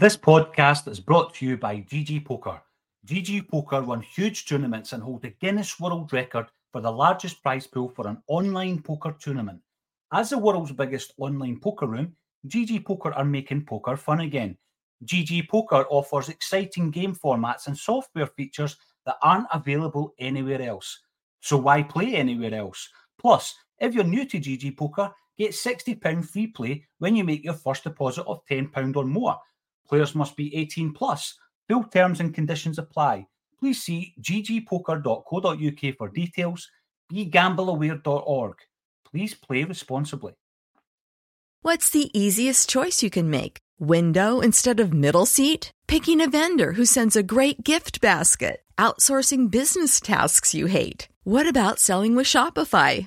This podcast is brought to you by GG Poker. GG Poker run huge tournaments and hold the Guinness World Record for the largest prize pool for an online poker tournament. As the world's biggest online poker room, GG Poker are making poker fun again. GG Poker offers exciting game formats and software features that aren't available anywhere else. So why play anywhere else? Plus, if you're new to GG Poker, get £60 free play when you make your first deposit of £10 or more. Players must be 18 plus. Full terms and conditions apply. Please see ggpoker.co.uk for details. BeGambleAware.org. Please play responsibly. What's the easiest choice you can make? Window instead of middle seat? Picking a vendor who sends a great gift basket? Outsourcing business tasks you hate? What about selling with Shopify?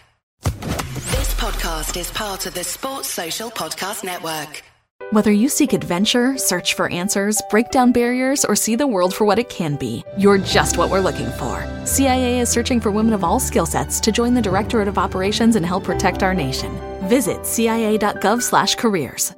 This podcast is part of the Sports Social Podcast Network. Whether you seek adventure, search for answers, break down barriers, or see the world for what it can be, you're just what we're looking for. CIA is searching for women of all skill sets to join the Directorate of Operations and help protect our nation. Visit cia.gov/careers.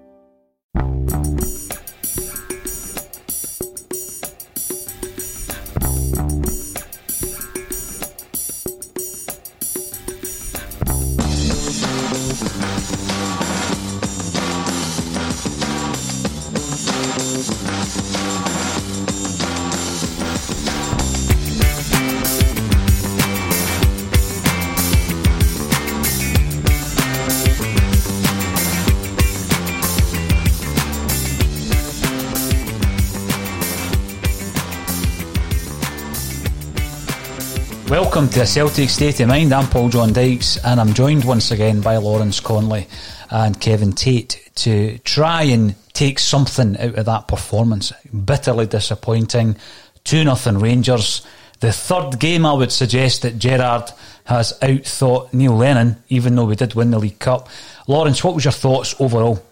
Welcome to a Celtic State of Mind. I'm Paul John Dykes, and I'm joined once again by Lawrence Conley and Kevin Tate to try and take something out of that performance. Bitterly disappointing. 2 0 Rangers. The third game, I would suggest that Gerrard has outthought Neil Lennon, even though we did win the League Cup. Lawrence, what was your thoughts overall?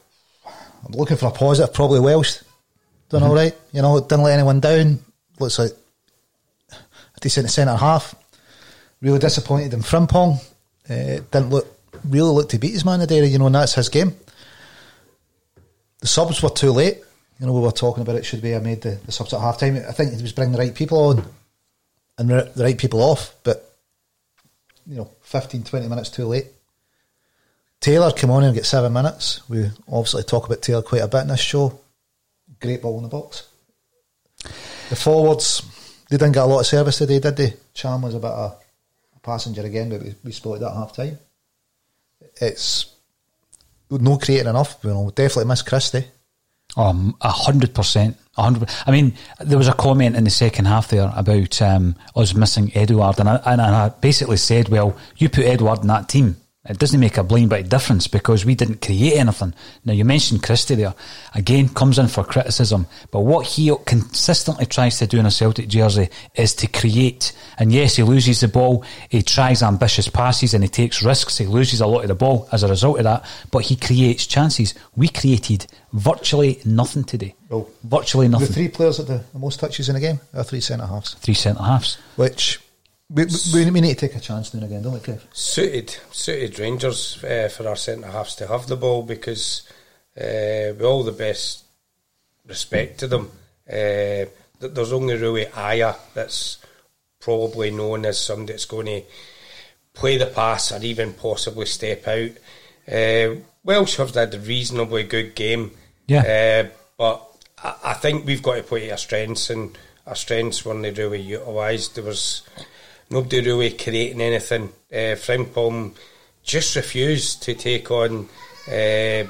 I'm looking for a positive, probably Welsh. Done mm-hmm. all right. You know, didn't let anyone down. Looks like a decent centre half. Really disappointed in Frimpong. Uh, didn't look really look to beat his man today, you know, and that's his game. The subs were too late. You know, we were talking about it. Should we have made the, the subs at half time? I think he was bringing the right people on and the right people off, but you know, 15, 20 minutes too late. Taylor came on and get seven minutes. We obviously talk about Taylor quite a bit in this show. Great ball in the box. The forwards, they didn't get a lot of service today, did they? Cham was a bit of passenger again, but we, we spotted that half time. It's no creating enough. You know, definitely miss Christie. Um, a hundred percent, a hundred. I mean, there was a comment in the second half there about um, us missing Edouard, and I, and I basically said, "Well, you put Edouard in that team, it doesn't make a blind bit of difference because we didn't create anything." Now you mentioned Christie there, again comes in for criticism, but what he consistently tries to do in a Celtic jersey is to create. And yes, he loses the ball, he tries ambitious passes, and he takes risks. He loses a lot of the ball as a result of that, but he creates chances. We created virtually nothing today. Well, virtually nothing. The three players at the, most touches in the game are three centre halves. Three centre halves. Which we, we, we need to take a chance now and again, don't we, Kev? Suited, suited Rangers uh, for our centre halves to have the ball because uh, with all the best respect to them. Uh, there's only really Ajer that's probably known as somebody that's going to play the pass or even possibly step out. Uh, Welsh have had a reasonably good game. Yeah. Uh, but I, I think we've got to play to our strengths, and our strengths weren't really utilised. There was nobody really creating anything. Uh, Frimpong just refused to take on uh,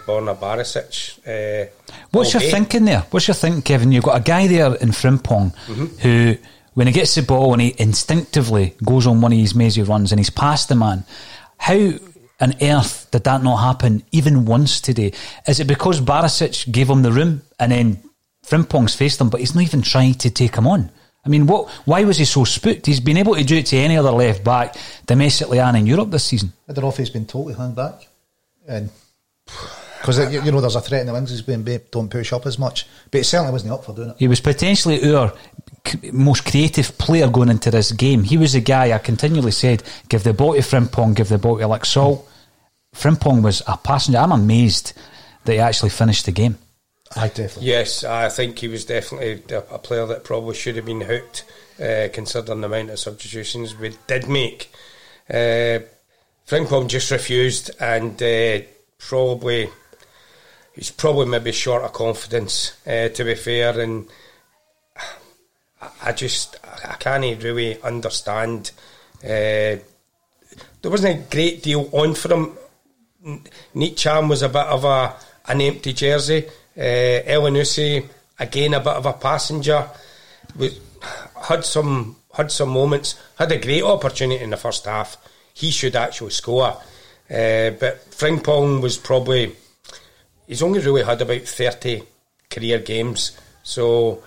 Borna Barisic. Uh, What's your day. thinking there? What's your thinking, Kevin? You've got a guy there in Frimpong Mm-hmm. who, when he gets the ball and he instinctively goes on one of his mazy runs and he's past the man. How on earth did that not happen even once today? Is it because Barisic gave him the room and then Frimpong's faced him, but he's not even trying to take him on? I mean, what? Why was he so spooked? He's been able to do it to any other left back domestically and in Europe this season. I don't know if he's been totally hung back. And because uh, you, you know there's a threat in the wings, he's been don't push up as much. But he certainly wasn't up for doing it. He was potentially our c- most creative player going into this game. He was the guy I continually said, give the ball to Frimpong, give the ball to Laxalt. Frimpong was a passenger. I'm amazed that he actually finished the game. I. Yes, I think he was definitely a, player that probably should have been hooked, uh, considering the amount of substitutions we did make. Uh, just refused, and uh, probably he's probably maybe short of confidence. Uh, to be fair, and I, I just I can't really understand. Uh, there wasn't a great deal on for him. Ntcham was a bit of a an empty jersey. Uh, Elyounoussi again a bit of a passenger. Was, had some had some moments. Had a great opportunity in the first half. He should actually score. Uh, but Frimpong was probably he's only really had about thirty career games, so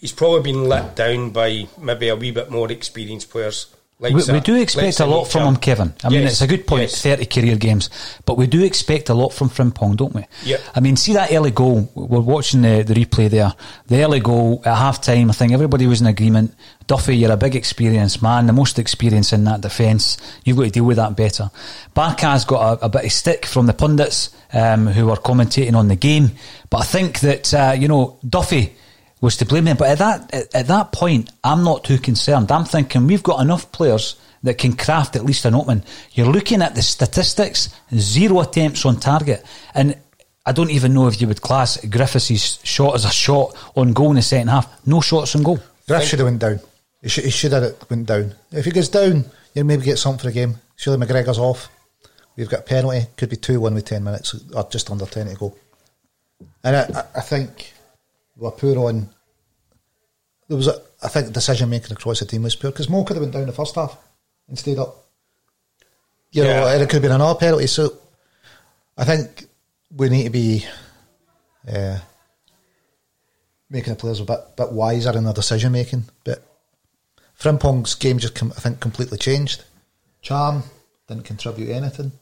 he's probably been let down by maybe a wee bit more experienced players. Like We, we do expect a lot from him, Kevin. I mean, it's a good point, yes. 30 career games, but we do expect a lot from Frimpong, don't we? Yeah. I mean, see that early goal, we're watching the, the replay there. The early goal at half time, I think everybody was in agreement. Duffy, you're a big experienced man, the most experience in that defence. You've got to deal with that better. Barkas got a, a bit of stick from the pundits um, who were commentating on the game, but I think that, uh, you know, Duffy was to blame there. But at that at, at that point, I'm not too concerned. I'm thinking we've got enough players that can craft at least an opening. You're looking at the statistics: zero attempts on target, and I don't even know if you would class Griffiths' shot as a shot on goal in the second half. No shots on goal. Griff should have went down. He should, he should have went down. If he goes down, you maybe get something for the game. Surely McGregor's off. We've got a penalty. Could be 2 1 with 10 minutes or just under 10 to go. And I, I, I we're poor on. There was a, I think decision making across the team was poor because Mo could have went down the first half and stayed up. You know, and it could have been another penalty. So I think we need to be uh, making the players a bit bit wiser in their decision making. But Frimpong's game just, com- I think, completely changed. Cham didn't contribute anything.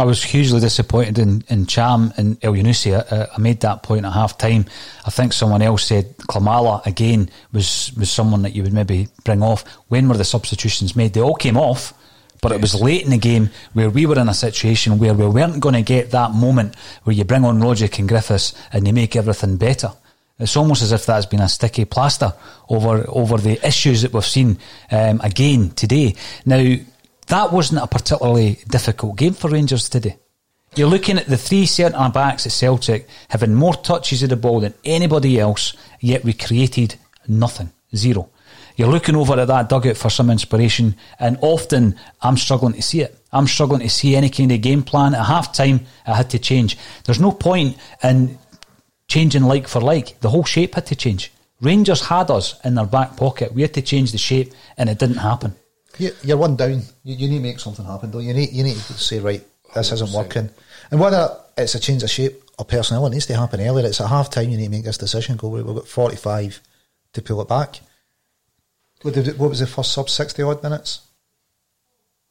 I was hugely disappointed in, in Cham and Elyounoussi. I, I made that point at half time. I think someone else said Klimala again was, was someone that you would maybe bring off. When were the substitutions made? They all came off, but it was late in the game where we were in a situation where we weren't going to get that moment where you bring on Rogic and Griffiths and you make everything better. It's almost as if that's been a sticky plaster over over the issues that we've seen um, again today. Now, that wasn't a particularly difficult game for Rangers today. You're looking at the three centre backs at Celtic having more touches of the ball than anybody else, yet we created nothing, zero. You're looking over at that dugout for some inspiration, and often I'm struggling to see it. I'm struggling to see any kind of game plan. At half time, I had to change. There's no point in changing like for like. The whole shape had to change. Rangers had us in their back pocket. We had to change the shape, and it didn't happen. You- You're one down. You, you need to make something happen, don't you? You need, you need to say, right, this isn't working. And whether it's a change of shape or personnel, it needs to happen earlier. It's at half time you need to make this decision. Go, we've got 45 to pull it back. What, did, what was the first sub? 60 odd minutes?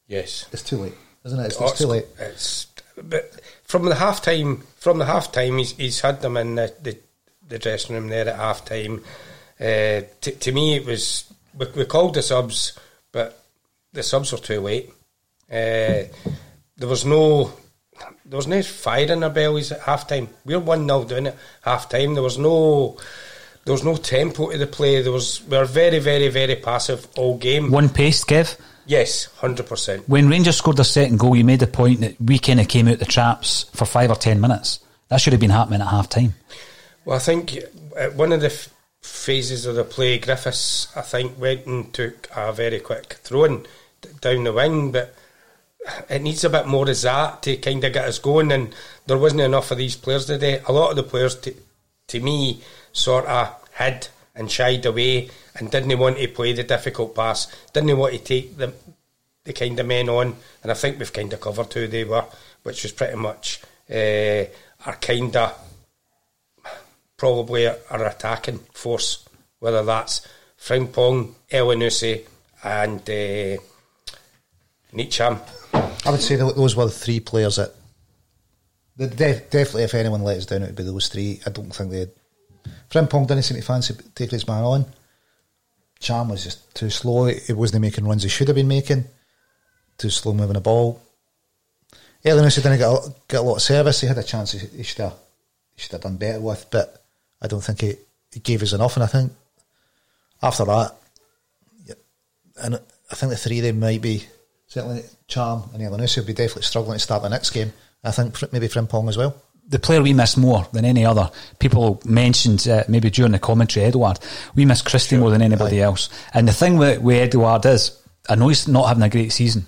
Yes. It's too late, isn't it? It's, Oh, it's too late. It's but from the half time from the half time he's he's had them in the, the, the dressing room there at half time. Uh, to, to me it was we, we called the subs but the subs were too late. Uh, there was no there was no fire in our bellies at half time. We were one 0 doing it half time. There was no there was no tempo to the play. There was we were very, very, very passive all game. One pace, Kev. Yes, hundred percent. When Rangers scored their second goal, you made the point that we kind of came out the traps for five or ten minutes. That should have been happening at half time. Well, I think uh, one of the f- phases of the play, Griffiths, I think, went and took a very quick throw in down the wing, but it needs a bit more of that to kind of get us going. And there wasn't enough of these players today. A lot of the players, to, to me, sort of hid and shied away and didn't want to play the difficult pass, didn't want to take the the kind of men on. And I think we've kind of covered who they were, which was pretty much uh, our kind of probably our attacking force, whether that's Frimpong, Elyounoussi, and uh, Ntcham. I would say those were the three players that. they de- definitely, if anyone let us down, it would be those three. I don't think they. Frimpong didn't seem to fancy taking his man on. Cham was just too slow. He wasn't making runs he should have been making. Too slow moving the ball. Elyounoussi didn't get a, get a lot of service. He had a chance he, he should have he should have done better with, but I don't think he, he gave us enough. And I think after that, and I think the three of them might be certainly Cham and Elyounoussi will be definitely struggling to start the next game. I think maybe Frimpong as well. the player we miss more than any other. People mentioned uh, maybe during the commentary, Edouard. We miss Christie more than anybody else. And the thing with, with Edouard is, I know he's not having a great season,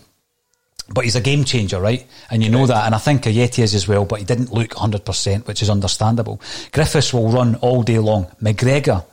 but he's a game changer, right? And you know that. And I think Ajeti is as well, but he didn't look 100%, which is understandable. Griffiths will run all day long. McGregor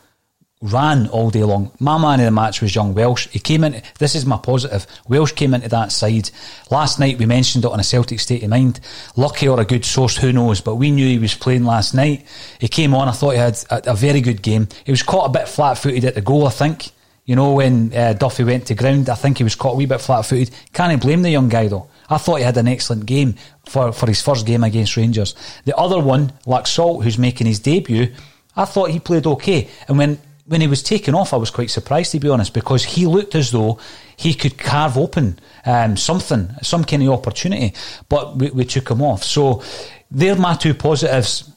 ran all day long. My man of the match was young Welsh. He came in. This is my positive. Welsh came into that side last night. We mentioned it on a Celtic state of mind. Lucky or a good source, who knows? But we knew he was playing last night. He came on. I thought he had a, a very good game. He was caught a bit flat-footed at the goal. I think. You know when uh, Duffy went to ground, I think he was caught a wee bit flat-footed. Can't blame the young guy though. I thought he had an excellent game for, for his first game against Rangers. The other one, Laxalt, who's making his debut, I thought he played okay. And when when he was taken off, I was quite surprised to be honest, because he looked as though he could carve open um, something, some kind of opportunity, but we, we took him off. So they're my two positives.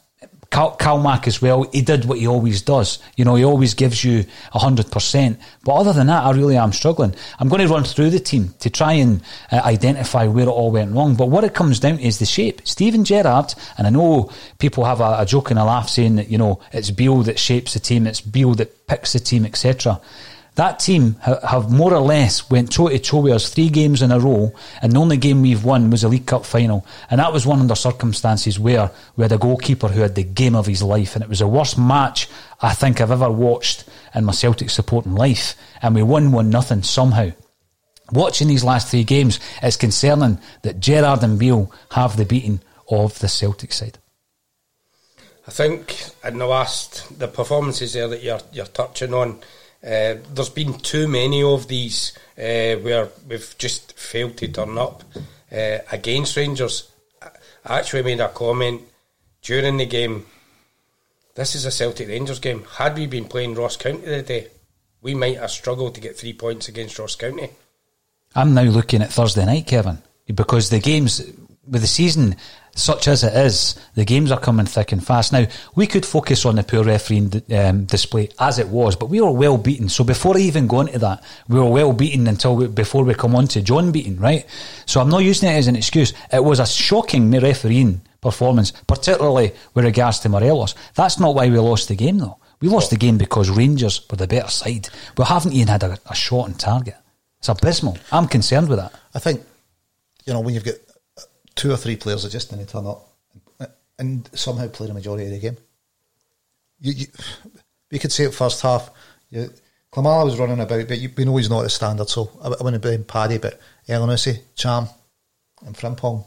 Cal- Calmac as well, he did what he always does. You know, he always gives you 100%. But other than that, I really am struggling. I'm going to run through the team to try and uh, identify where it all went wrong. But what it comes down to is the shape. Steven Gerrard, and I know people have a, a joke and a laugh saying that, you know, it's Beale that shapes the team, it's Beale that picks the team, etc. That team ha- have more or less went toe to toe with us three games in a row, and the only game we've won was a League Cup final, and that was one under circumstances where we had a goalkeeper who had the game of his life, and it was the worst match I think I've ever watched in my Celtic supporting life, and we won one nothing somehow. Watching these last three games, it's concerning that Gerrard and Beale have the beating of the Celtic side. I think in the last the performances there that you're you're touching on, uh, there's been too many of these uh, where we've just failed to turn up uh, against Rangers. I actually made a comment during the game. This is a Celtic Rangers game. Had we been playing Ross County today, we might have struggled to get three points against Ross County. I'm now looking at Thursday night, Kevin, because the games with the season such as it is, the games are coming thick and fast. Now we could focus on the poor refereeing um, display as it was, but we were well beaten. So before I even go into that, we were well beaten until we, before we come on to John Beaton, right? So I'm not using it as an excuse. It was a shocking refereeing performance, particularly with regards to Morelos. That's not why we lost the game, though. We lost the game because Rangers were the better side. We haven't even had a, a shot on target. It's abysmal. I'm concerned with that. I think, you know, when you've got two or three players that just didn't turn up and somehow play the majority of the game, you, you, we could say it first half. You, Klimala was running about, but you, we know he's not at standard, so I, I wouldn't blame Paddy, but Elyounoussi, Cham, and Frimpong.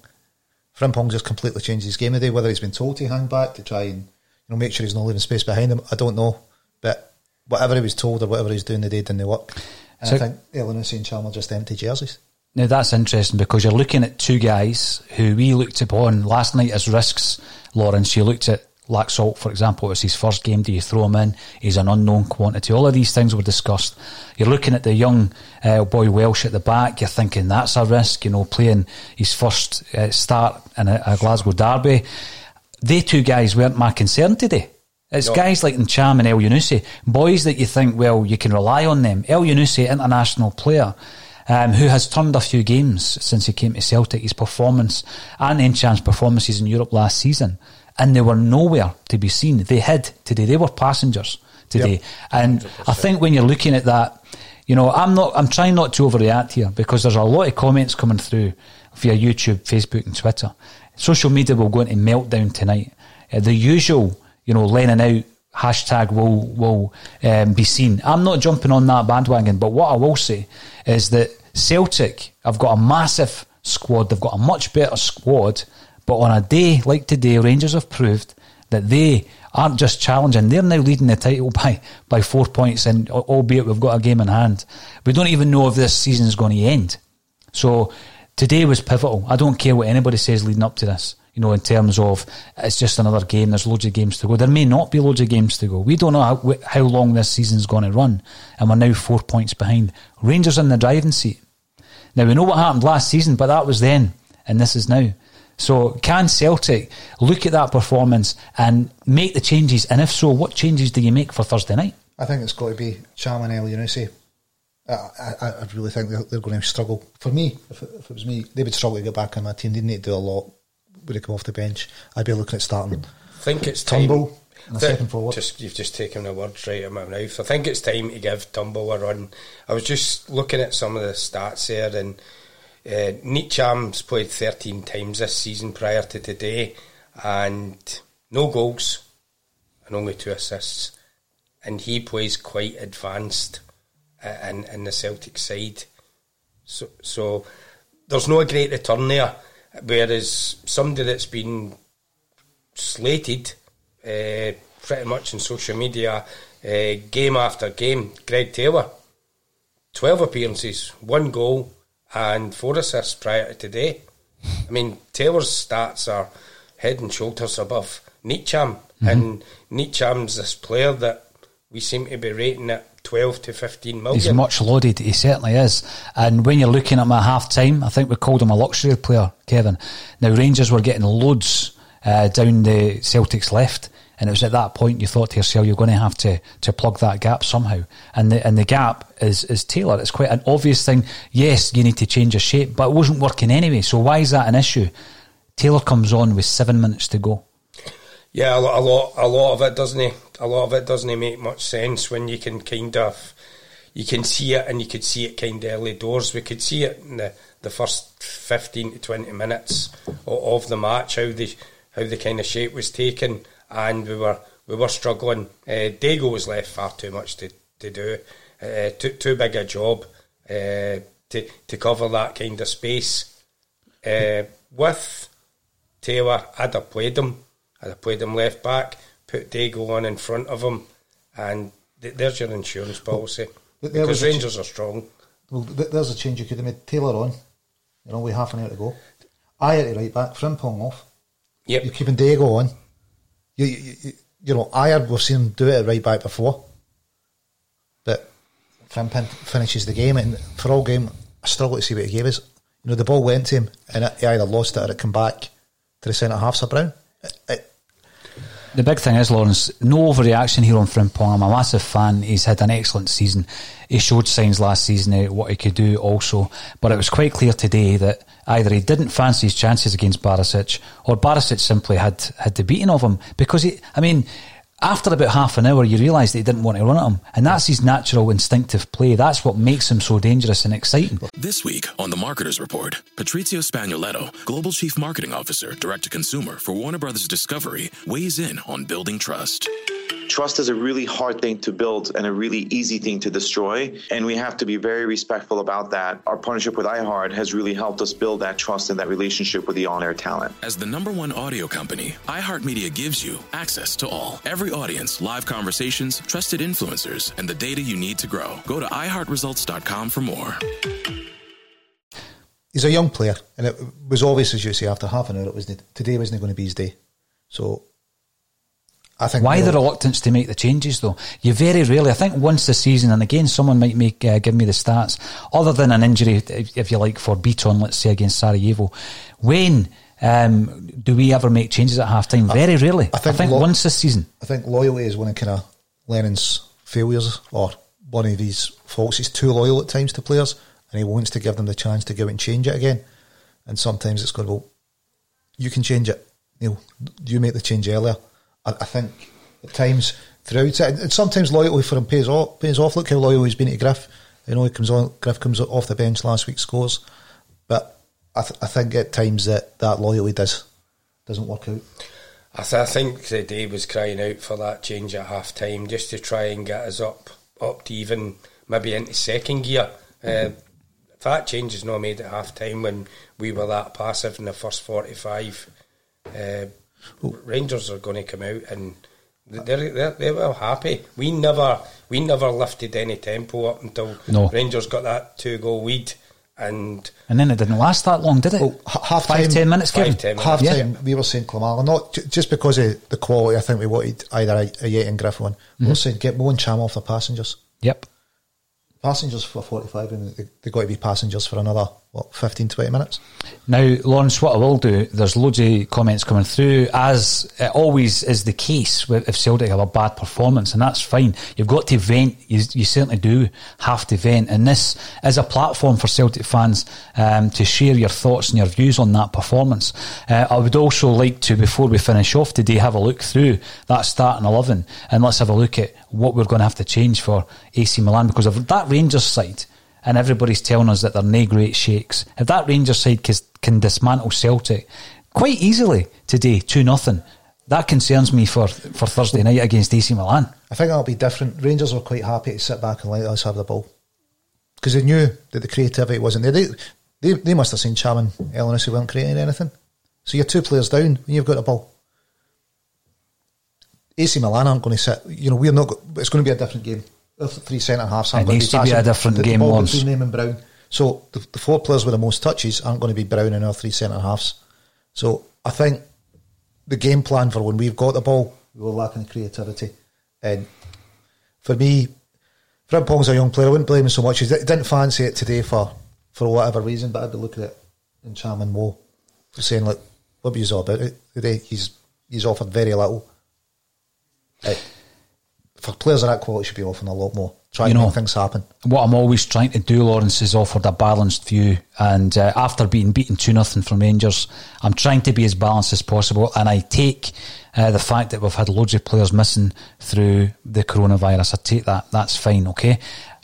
Frimpong just completely changed his game today. Whether he's been told to hang back to try and you know make sure he's not leaving space behind him, I don't know. But whatever he was told or whatever he's doing today didn't work. And So- I think Elyounoussi and Cham are just empty jerseys. Now that's interesting because you're looking at two guys who we looked upon last night as risks. Lawrence, you looked at Laxalt, for example, it's his first game. Do you throw him in? He's an unknown quantity. All of these things were discussed. You're looking at the young uh, boy Welsh at the back. You're thinking that's a risk, you know, playing his first uh, start in a, a, Glasgow derby. They two guys weren't my concern today. It's no. guys like Ntcham and Elyounoussi, boys that you think, well, you can rely on them. Elyounoussi, international player. Um, who has turned a few games since he came to Celtic. His performance and Ntcham's performances in Europe last season and they were nowhere to be seen. They hid today. They were passengers today. Yep. And 100%. I think when you're looking at that, you know, I'm not. I'm trying not to overreact here because there's a lot of comments coming through via YouTube, Facebook, and Twitter. Social media will go into meltdown tonight. Uh, the usual, you know, Lennon out hashtag will will um, be seen. I'm not jumping on that bandwagon, but what I will say is that Celtic have got a massive squad. They've got a much better squad but on a day like today, Rangers have proved that they aren't just challenging, they're now leading the title by, by four points, and albeit we've got a game in hand. We don't even know if this season is going to end. So today was pivotal. I don't care what anybody says leading up to this, you know, in terms of it's just another game, there's loads of games to go. There may not be loads of games to go. We don't know how, how long this season's going to run, and we're now four points behind. Rangers in the driving seat. Now, we know what happened last season, but that was then, and this is now. So, can Celtic look at that performance and make the changes? And if so, what changes do you make for Thursday night? I think it's got to be Cham and Elyounoussi. I, I, I, really think they're, they're, going to struggle. For me, if it, if it, was me, they would struggle to get back in my team. They need to do a lot when they come off the bench. I'd be looking at starting. I think it's Turnbull. Time. second forward. Just, you've just taken the words right out of my mouth. I think it's time to give Turnbull a run. I was just looking at some of the stats there, and uh, Ntcham's played 13 times this season prior to today, and no goals and only two assists. And he plays quite advanced uh, in, in the Celtic side. So, so there's no great return there. Whereas somebody that's been slated uh, pretty much in social media, uh, game after game, Greg Taylor, 12 appearances, one goal, and four assists prior to today. I mean, Taylor's stats are head and shoulders above Ntcham, mm-hmm. and Ntcham's this player that we seem to be rating at 12 to 15 million. He's much loaded, he certainly is. And when you're looking at my half time, I think we called him a luxury player, Kevin. Now, Rangers were getting loads uh, down the Celtic's left. And it was at that point you thought to yourself, you're going to have to, to plug that gap somehow. And the, and the gap is, is Taylor. It's quite an obvious thing. Yes, you need to change your shape, but it wasn't working anyway. So why is that an issue? Taylor comes on with seven minutes to go. Yeah, a lot, a lot, a lot of it doesn't. He, a lot of it doesn't make much sense when you can kind of, you can see it and you could see it kind of early doors. We could see it in the, the first fifteen to twenty minutes of, of the match how the how the kind of shape was taken and we were we were struggling. Uh, Diego was left far too much to, to do, uh, too, too big a job uh, to, to cover that kind of space. Uh, with Taylor, I'd have played him. I'd have played him left back, put Diego on in front of him, and th- there's your insurance policy. Well, because Rangers ch- are strong. Well, th- there's a change you could have made. Taylor on, you know, with half an hour to go. I had to right back, Frimpong off. Yep. You're keeping Diego on you, you, you know, Ajer, we've seen him do it right back before. But Frimpong finishes the game, and for all game, I struggle to see what he gave us. You know, the ball went to him, and he either lost it or it came back to the centre half, Sir Brown. It, it, the big thing is, Lawrence, no overreaction here on Frimpong. I'm a massive fan. He's had an excellent season. He showed signs last season of what he could do also. But it was quite clear today that either he didn't fancy his chances against Barisic or Barisic simply had, had the beating of him. Because, he, I mean, after about half an hour, you realise that he didn't want to run at him. And that's his natural instinctive play. That's what makes him so dangerous and exciting. This week on The Marketer's Report, Patrizio Spagnoletto, Global Chief Marketing Officer, Direct to Consumer for Warner Brothers Discovery, weighs in on building trust. Trust is a really hard thing to build and a really easy thing to destroy. And we have to be very respectful about that. Our partnership with iHeart has really helped us build that trust and that relationship with the on air talent. As the number one audio company, iHeartMedia gives you access to all, every audience, live conversations, trusted influencers, and the data you need to grow. Go to iHeartResults.com for more. He's a young player, and it was obvious, as you say, after half an hour, it was today wasn't going to be his day. So I think Why you the reluctance to make the changes, though? You very rarely, I think once this season, and again, someone might make uh, give me the stats, other than an injury, if, if you like, for Beaton, let's say, against Sarajevo. When um, do we ever make changes at half time? Very rarely. I I think, think lo- once this season. I think loyalty is one of kind of Lennon's failures or one of his faults. He's too loyal at times to players and he wants to give them the chance to go out and change it again. And sometimes it's going, to well, you can change it. Neil, you make the change earlier. I, I think at times throughout it, and sometimes loyalty for him pays off. Pays off. Look how loyal he's been to Griff. You know, he comes on. Griff comes off the bench last week, scores. But I, th- I think at times that that loyalty does doesn't work out. I, th- I think the day was crying out for that change at half time just to try and get us up up to even maybe into second gear. Uh, that change is not made at half time when we were that passive in the first 45, uh, Rangers are going to come out and they're, they're, they were happy. We never we never lifted any tempo up until No. Rangers got that two goal lead and And then it didn't last that long, did it? Well, half Five, time- ten minutes, Five, Kevin? 10 minutes. half Yeah. time, we were saying Klimala, not j- just because of the quality. I think we wanted either a, Ajeti and Griff one. We were mm-hmm. saying get Mo and Cham off the passengers. Yep. Passengers for 45, and they, they got to be passengers for another, what, 15, 20 minutes? Now, Lawrence, what I will do, there's loads of comments coming through, as it always is the case with- if Celtic have a bad performance, and that's fine. You've got to vent, you, you certainly do have to vent, and this is a platform for Celtic fans um, to share your thoughts and your views on that performance. Uh, I would also like to, before we finish off today, have a look through that starting 11, and let's have a look at what we're going to have to change for AC Milan, because of that Rangers side, and everybody's telling us that they're nae great shakes. If that Rangers side can, can dismantle Celtic quite easily today, 2 nothing, that concerns me for, for Thursday night against AC Milan. I think that'll be different. Rangers were quite happy to sit back and let us have the ball because they knew that the creativity wasn't there. They, they, they must have seen Cham and Elenis who weren't creating anything. So you're two players down when you've got the ball. AC Milan aren't going to sit. You know, we're not. It's going to be a different game. Three centre halves aren't It going needs to to be a different the, game, the ball between them and Brown. So the, the four players with the most touches aren't going to be Brown and our three centre halves. So I think the game plan for when we've got the ball, we were lacking creativity. And for me, Frimpong's a young player. I wouldn't blame him so much. He didn't fancy it today for, for whatever reason, but I'd be looking at it in Cham and Mo for saying, look, what you all about it today? He's he's offered very little. For players of that quality, should be offering a lot more. Try You know- make things happen. What I'm always trying to do, Lawrence, is offered a balanced view. And uh, after being beaten 2 nothing from Rangers, I'm trying to be as balanced as possible. And I take uh, the fact that we've had loads of players missing through the coronavirus. I take that. That's fine, okay?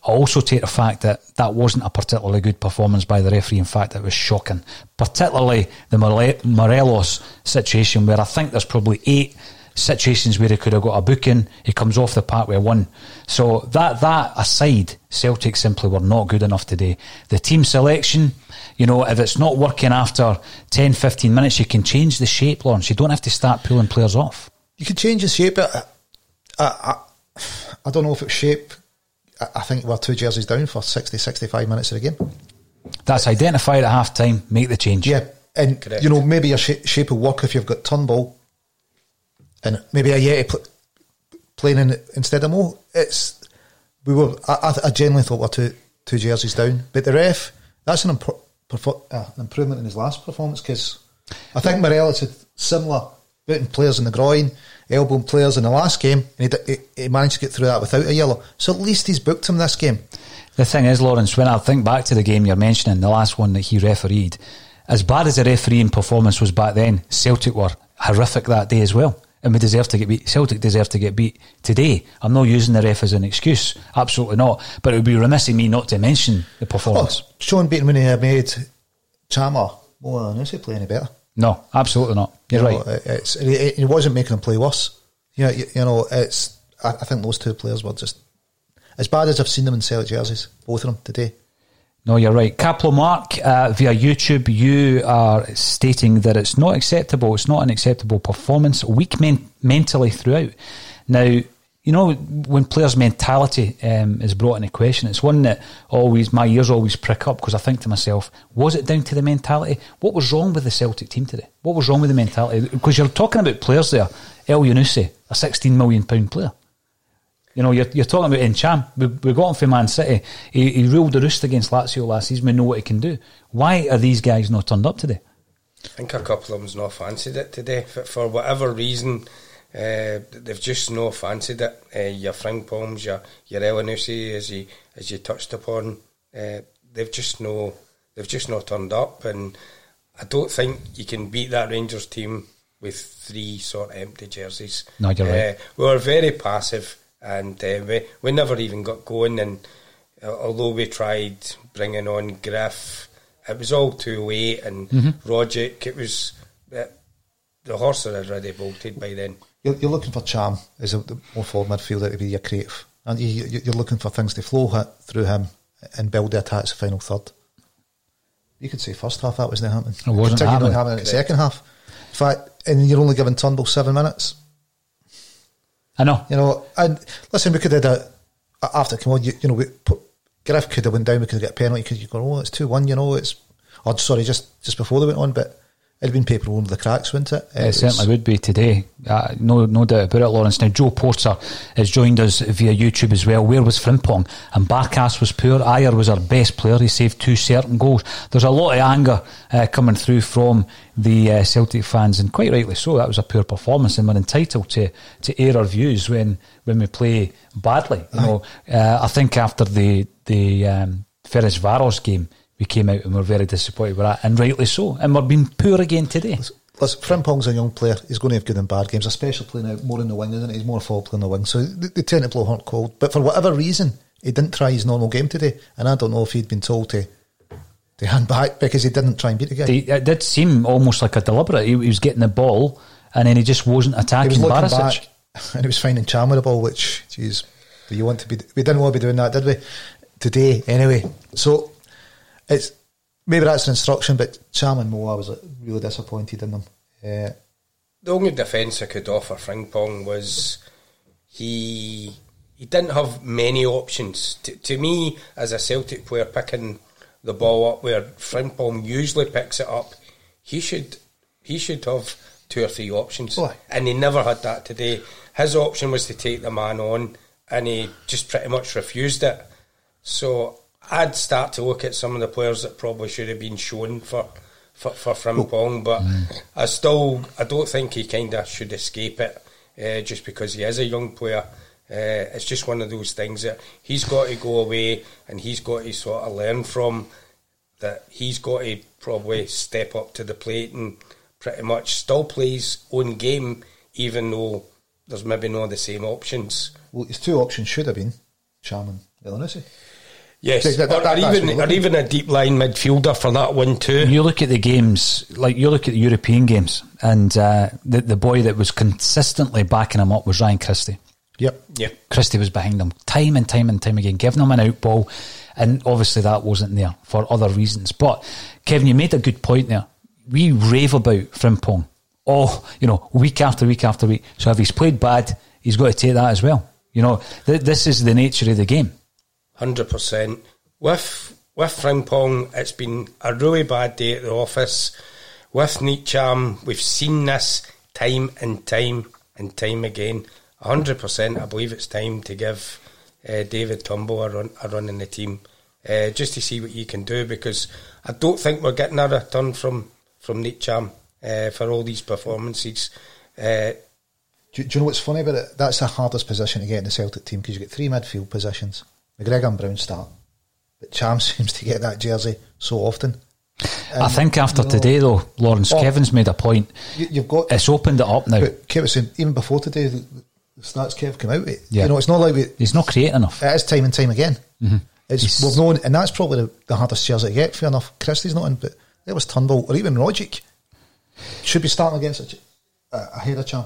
I also take the fact that that wasn't a particularly good performance by the referee. In fact, it was shocking. Particularly the Morelos situation, where I think there's probably eight situations where he could have got a booking. He comes off the park with one. So that that aside, Celtic simply were not good enough today. The team selection, you know, if it's not working after 10, 15 minutes, you can change the shape, Lawrence. You don't have to start pulling players off. You can change the shape, but I, I, I don't know if it's shape. I, I think we're two jerseys down for 60, 65 minutes of the game. That's identified at half time, make the change. Yeah, and Correct. you know maybe your sh- shape will work if you've got Turnbull and maybe Ajeti pl- playing in instead of Mo. It's we were. I, I, genuinely thought we're two two jerseys down, but the ref that's an, perfor- uh, an improvement in his last performance because I think Morelos had similar putting players in the groin, elbowing players in the last game, and he, he, he managed to get through that without a yellow. So at least he's booked him this game. The thing is, Lawrence, when I think back to the game you're mentioning, the last one that he refereed, as bad as the refereeing performance was back then, Celtic were horrific that day as well. And we deserve to get beat. Celtic deserve to get beat today. I'm not using the ref as an excuse. Absolutely not. But it would be remiss of me not to mention the Oh, performance. Sean Beaton when he had made Chammer more than he play any better. No, absolutely not. You're You know, right. It's, it, it wasn't making them play worse. You know, you, you know it's. I, I think those two players were just as bad as I've seen them in Celtic jerseys, both of them today. No, you're right. Caplo Mark, uh, via YouTube, you are stating that it's not acceptable. It's not an acceptable performance. Weak men- mentally throughout. Now, you know, when players' mentality um, is brought into question, it's one that always, my ears always prick up because I think to myself, was it down to the mentality? What was wrong with the Celtic team today? What was wrong with the mentality? Because you're talking about players there Elyounoussi, a sixteen million pound player. You know, you're, you're talking about Ntcham. We, we got him from Man City. He, he ruled the roost against Lazio last season. We know what he can do. Why are these guys not turned up today? I think a couple of them's not fancied it today for, for whatever reason. Uh, they've just not fancied it. Uh, your Frimpong's, your your Elyounoussi, as you as you touched upon, uh, they've just no they've just not turned up, and I don't think you can beat that Rangers team with three sort of empty jerseys. No, you're right. Uh, we were very passive, and uh, we we never even got going. And uh, although we tried bringing on Griff, it was all too late. And Mm-hmm. Rogic, it was uh, the horse had already bolted by then. You're, you're looking for Cham as a the more forward midfielder to be your creative, and you, you- you're looking for things to flow through him and build the attacks the final third. You could say first half that wasn't happening. It wasn't happening. happening in the second half. In fact, and you're only giving Turnbull seven minutes. I know. You know, and listen, we could have a, after come on. You, you know, we put, Griff could have went down. We could have got a penalty. Could you go? Oh, it's two one. You know, it's. Oh, sorry, just just before they went on, but it'd been paper over the cracks, wouldn't it? It certainly would be today. Uh, no, no doubt about it, Lawrence. Now, Joe Porter has joined us via YouTube as well. Where was Frimpong? And Barkas was poor. Ajer was our best player. He saved two certain goals. There's a lot of anger uh, coming through from the uh, Celtic fans, and quite rightly so. That was a poor performance, and we're entitled to to air our views when when we play badly. You know, uh, I think after the the um, Ferris Varos game. We came out and we're very disappointed with that, and rightly so. And we're being poor again today. Listen, Frimpong's a young player. He's going to have good and bad games, especially playing out more in the wing, isn't he? He's more forward playing the wing. So they, they tend to blow hot cold. But for whatever reason, he didn't try his normal game today. And I don't know if he'd been told to to hand back because he didn't try and beat the guy. It did seem almost like a deliberate. He, he was getting the ball and then he just wasn't attacking he was looking Barisic. back and he was finding Cham with the ball, which, geez, do you want to be? We didn't want to be doing that, did we? Today, anyway. So it's maybe that's an instruction, but Cham and Mo, I was like, really disappointed in them. Uh, The only defence I could offer Frimpong was he he didn't have many options. To, to me, as a Celtic player, picking the ball up where Frimpong usually picks it up, he should he should have two or three options, Aye. and he never had that today. His option was to take the man on, and he just pretty much refused it. So I'd start to look at some of the players that probably should have been shown for for, for Frimpong, but I still I don't think he kind of should escape it uh, just because he is a young player. Uh, it's just one of those things that he's got to go away and he's got to sort of learn from. That he's got to probably step up to the plate and pretty much still play his own game, even though there's maybe not the same options. well, his two options should have been Cham and Elyounoussi. Yes, That- that- or, that- or that's even what we're or even a deep line midfielder for that one too. You look at the games, like you look at the European games, and uh, the, the boy that was consistently backing him up was Ryan Christie. Yep. Yeah. Christie was behind him time and time and time again, giving him an out ball. And obviously that wasn't there for other reasons. But Kevin, you made a good point there. We rave about Frimpong. Oh, you know, week after week after week. So if he's played bad, he's got to take that as well. You know, th- this is the nature of the game. Hundred percent. With with Frimpong, it's been a really bad day at the office. With Ntcham, we've seen this time and time and time again. hundred percent. I believe it's time to give uh, David Turnbull a run, a run in the team, uh, just to see what he can do. Because I don't think we're getting a return from from Ntcham uh, for all these performances. Uh, Do, do you know what's funny about it? That's the hardest position to get in the Celtic team because you get three midfield positions. McGregor and Brown start, but Cham seems to get that jersey so often. I think after today, though, Lawrence, Oh. Kevin's made a point. you, you've got. It's opened it up now. But Kev was saying even before today, the, the stats Kev came out with. Yeah. You know, it's not like we, He's not creating enough. it is time and time again. Mm-hmm. It's we've known, and that's probably the, the hardest jersey to get. Fair enough, Christie's not in, but there was Turnbull or even Rogic should be starting against a, a, ahead of Cham.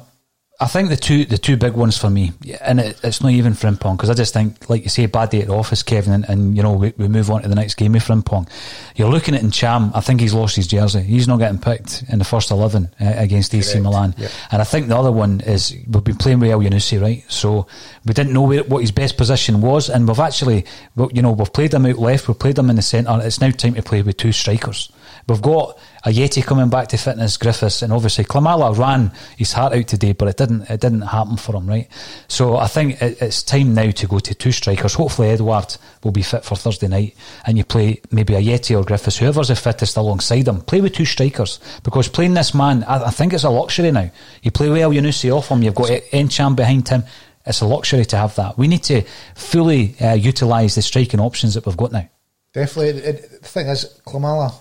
I think the two the two big ones for me, and it, it's not even Frimpong because I just think, like you say, bad day at the office, Kevin, and, and you know we, we move on to the next game with Frimpong. You're looking at Cham. I think he's lost his jersey. He's not getting picked in the first eleven uh, against AC Correct, Milan, and I think the other one is we've been playing with Elyounoussi, right? So we didn't know where, what his best position was, and we've actually, well, you know, we've played him out left, we've played him in the centre. It's now time to play with two strikers. We've got Ajeti coming back to fitness, Griffiths, and obviously Klimala ran his heart out today, but it didn't it didn't happen for him, right? So I think it, it's time now to go to two strikers. Hopefully Edouard will be fit for Thursday night, and you play maybe Ajeti or Griffiths, whoever's the fittest alongside him. Play with two strikers because playing this man, I, I think it's a luxury now. You play well, you Yunusi off him, you've got Ntcham behind him. It's a luxury to have that. We need to fully uh, utilise the striking options that we've got now. Definitely. It, the thing is, Klimala,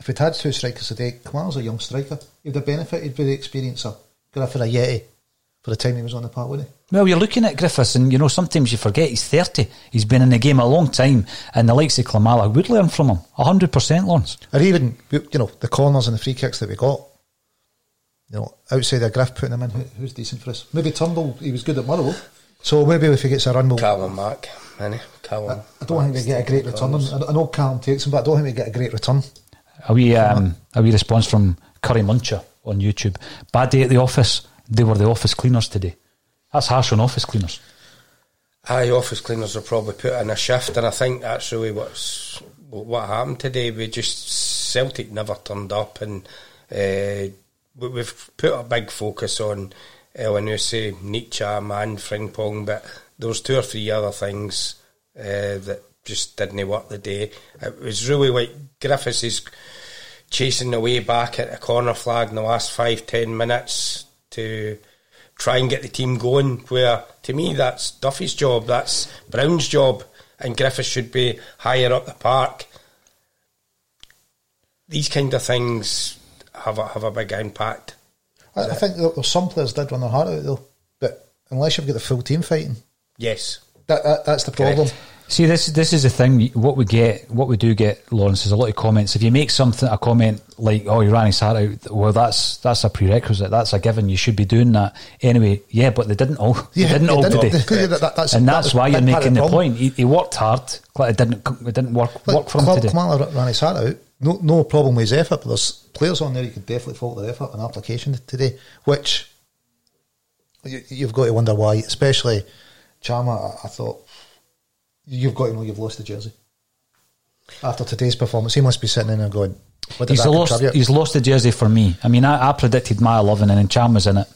if we'd had two strikers a day, Klimala's a young striker. He'd have benefited with the experience of Griffith Ajeti for the time he was on the park, wouldn't he? Well, you're looking at Griffiths, and you know sometimes you forget he's thirty. He's been in the game a long time, and the likes of Klimala would learn from him. hundred percent, Lawrence. Or even you know the corners and the free kicks that we got. You know, outside of Griff putting him in, who, who's decent for us? Maybe Turnbull, he was good at Motherwell. So maybe if he gets a run, we'll. Callum Mack, any Callum. I, I don't think we get a great return. I, I know Callum takes him, but I don't think we get a great return. A wee, um, a wee response from Curry Muncher on YouTube. Bad day at the office. They were the office cleaners today. That's harsh on office cleaners. Aye, office cleaners are probably put in a shift, and I think that's really what's what happened today. We just Celtic never turned up, and uh, we've put a big focus on Elyounoussi, Ntcham, and Frimpong, but there was two or three other things uh, that just didn't work the day. It was really like Griffiths is chasing the way back at the corner flag in the last five, ten minutes to try and get the team going. Where to me, that's Duffy's job, that's Brown's job, and Griffiths should be higher up the park. These kind of things have a, have a big impact. I, I think there some players did run their heart out though, but unless you've got the full team fighting, yes, that, that that's the problem. Correct. See, this this is the thing. What we get, what we do get, Lawrence, is a lot of comments. If you make something a comment like, "Oh, you ran his heart out," well, that's that's a prerequisite. That's a given. You should be doing that anyway. Yeah, but they didn't all. Yeah, they didn't all didn't, today, they, that, that's, and that's that why you're making the, point. He, he, worked hard. It didn't. It didn't work. Like, work for him today. Klimala ran his heart out. No, no problem with his effort. But there's players on there you could definitely fault their effort and application today, which you, have got to wonder why. Especially Chama, I, I thought you've got to know you've lost the jersey. After today's performance, he must be sitting in there going, he's lost, he's lost the jersey for me. I mean, I, I predicted my 11 and Cham was in it.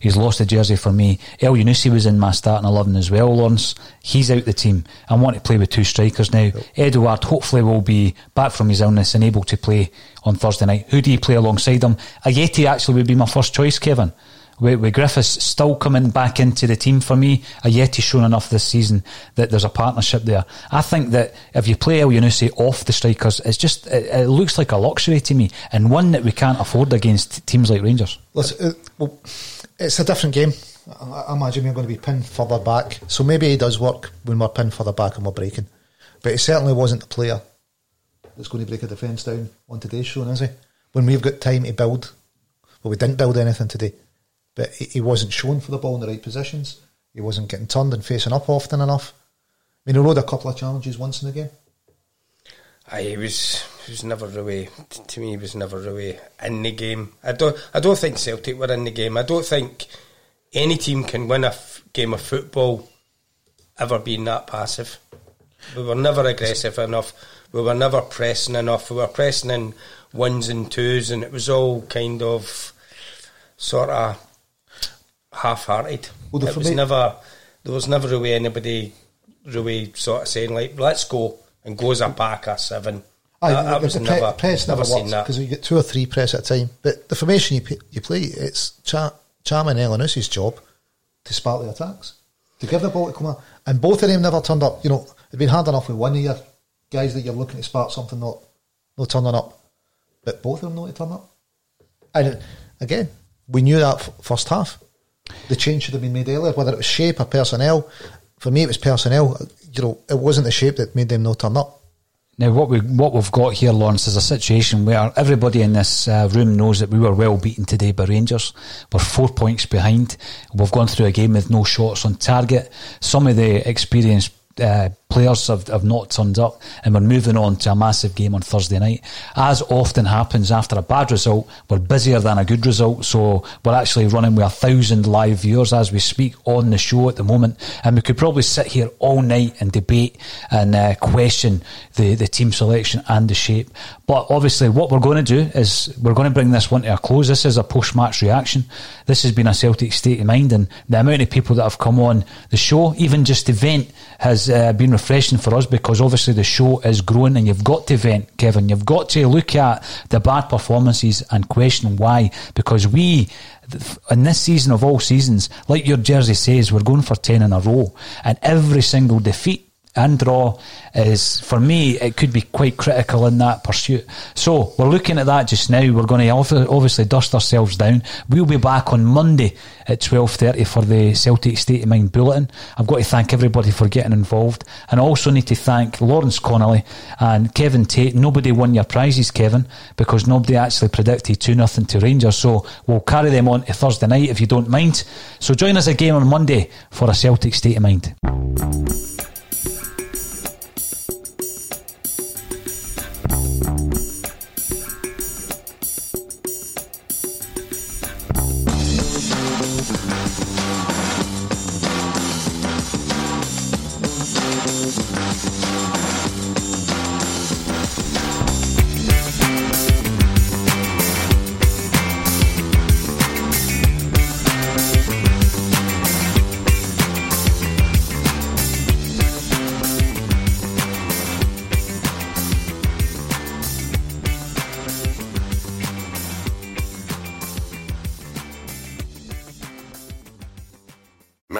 He's lost the jersey for me. Elyounoussi was in my starting 11 as well, Lawrence. He's out the team. I want to play with two strikers now. Yep. Edouard hopefully will be back from his illness and able to play on Thursday night. Who do you play alongside him? Ajeti actually would be my first choice, Kevin with, with Griffiths still coming back into the team for me, Ajeti's shown enough this season that there's a partnership there. I think that if you play Elyounoussi off the strikers, it's just it, it, looks like a luxury to me and one that we can't afford against teams like Rangers. Listen, well, it's a different game. I, I imagine we're going to be pinned further back, so maybe he does work when we're pinned further back and we're breaking. But it certainly wasn't the player that's going to break a defence down on today's show, is he? When we've got time to build, well, we didn't build anything today but he wasn't shown for the ball in the right positions. He wasn't getting turned and facing up often enough. I mean, he rode a couple of challenges once in the game. Aye, he was he was never really to me. He was never really in the game. I don't I don't think Celtic were in the game. I don't think any team can win a f- game of football ever being that passive. We were never aggressive enough. We were never pressing enough. We were pressing in ones and twos, and it was all kind of sort of half-hearted. Well, it was never there was never really anybody really sort of saying like, "Let's go," and go as a pack of seven. I, that, that was the never, press never, never seen that because you get two or three press at a time. But the formation you you play, it's Ch- Cham and Elyounoussi's job to spark the attacks, to give the ball to come out, and both of them never turned up. You know, it'd been hard enough with one of your guys that you're looking to spark something not not turning up, but both of them not to turn up. And again, we knew that f- first half the change should have been made earlier, whether it was shape or personnel. For me, it was personnel. You know, it wasn't the shape that made them not turn up. Now, what we what we've got here, Lawrence, is a situation where everybody in this uh, room knows that we were well beaten today by Rangers. We're four points behind. We've gone through a game with no shots on target. Some of the experienced uh, players have, have not turned up, and we're moving on to a massive game on Thursday night. As often happens after a bad result, we're busier than a good result, so we're actually running with a thousand live viewers as we speak on the show at the moment, and we could probably sit here all night and debate and uh, question the, the team selection and the shape. But obviously, what we're going to do is we're going to bring this one to a close. This is a post match reaction. This has been a Celtic state of mind, and the amount of people that have come on the show, even just the vent, has uh, been refreshing for us because obviously the show is growing, and you've got to vent, Kevin. You've got to look at the bad performances and question why, because we in this season of all seasons, like your jersey says, we're going for 10 in a row. And every single defeat and draw is, for me, it could be quite critical in that pursuit. So we're looking at that just now. We're going to obviously dust ourselves down. We'll be back on Monday at 12.30 for the Celtic State of Mind Bulletin. I've got to thank everybody for getting involved. And I also need to thank Lawrence Connolly and Kevin Tate. Nobody won your prizes, Kevin, because nobody actually predicted 2 nothing to Rangers. So we'll carry them on to Thursday night if you don't mind. So join us again on Monday for a Celtic State of Mind. Thank you.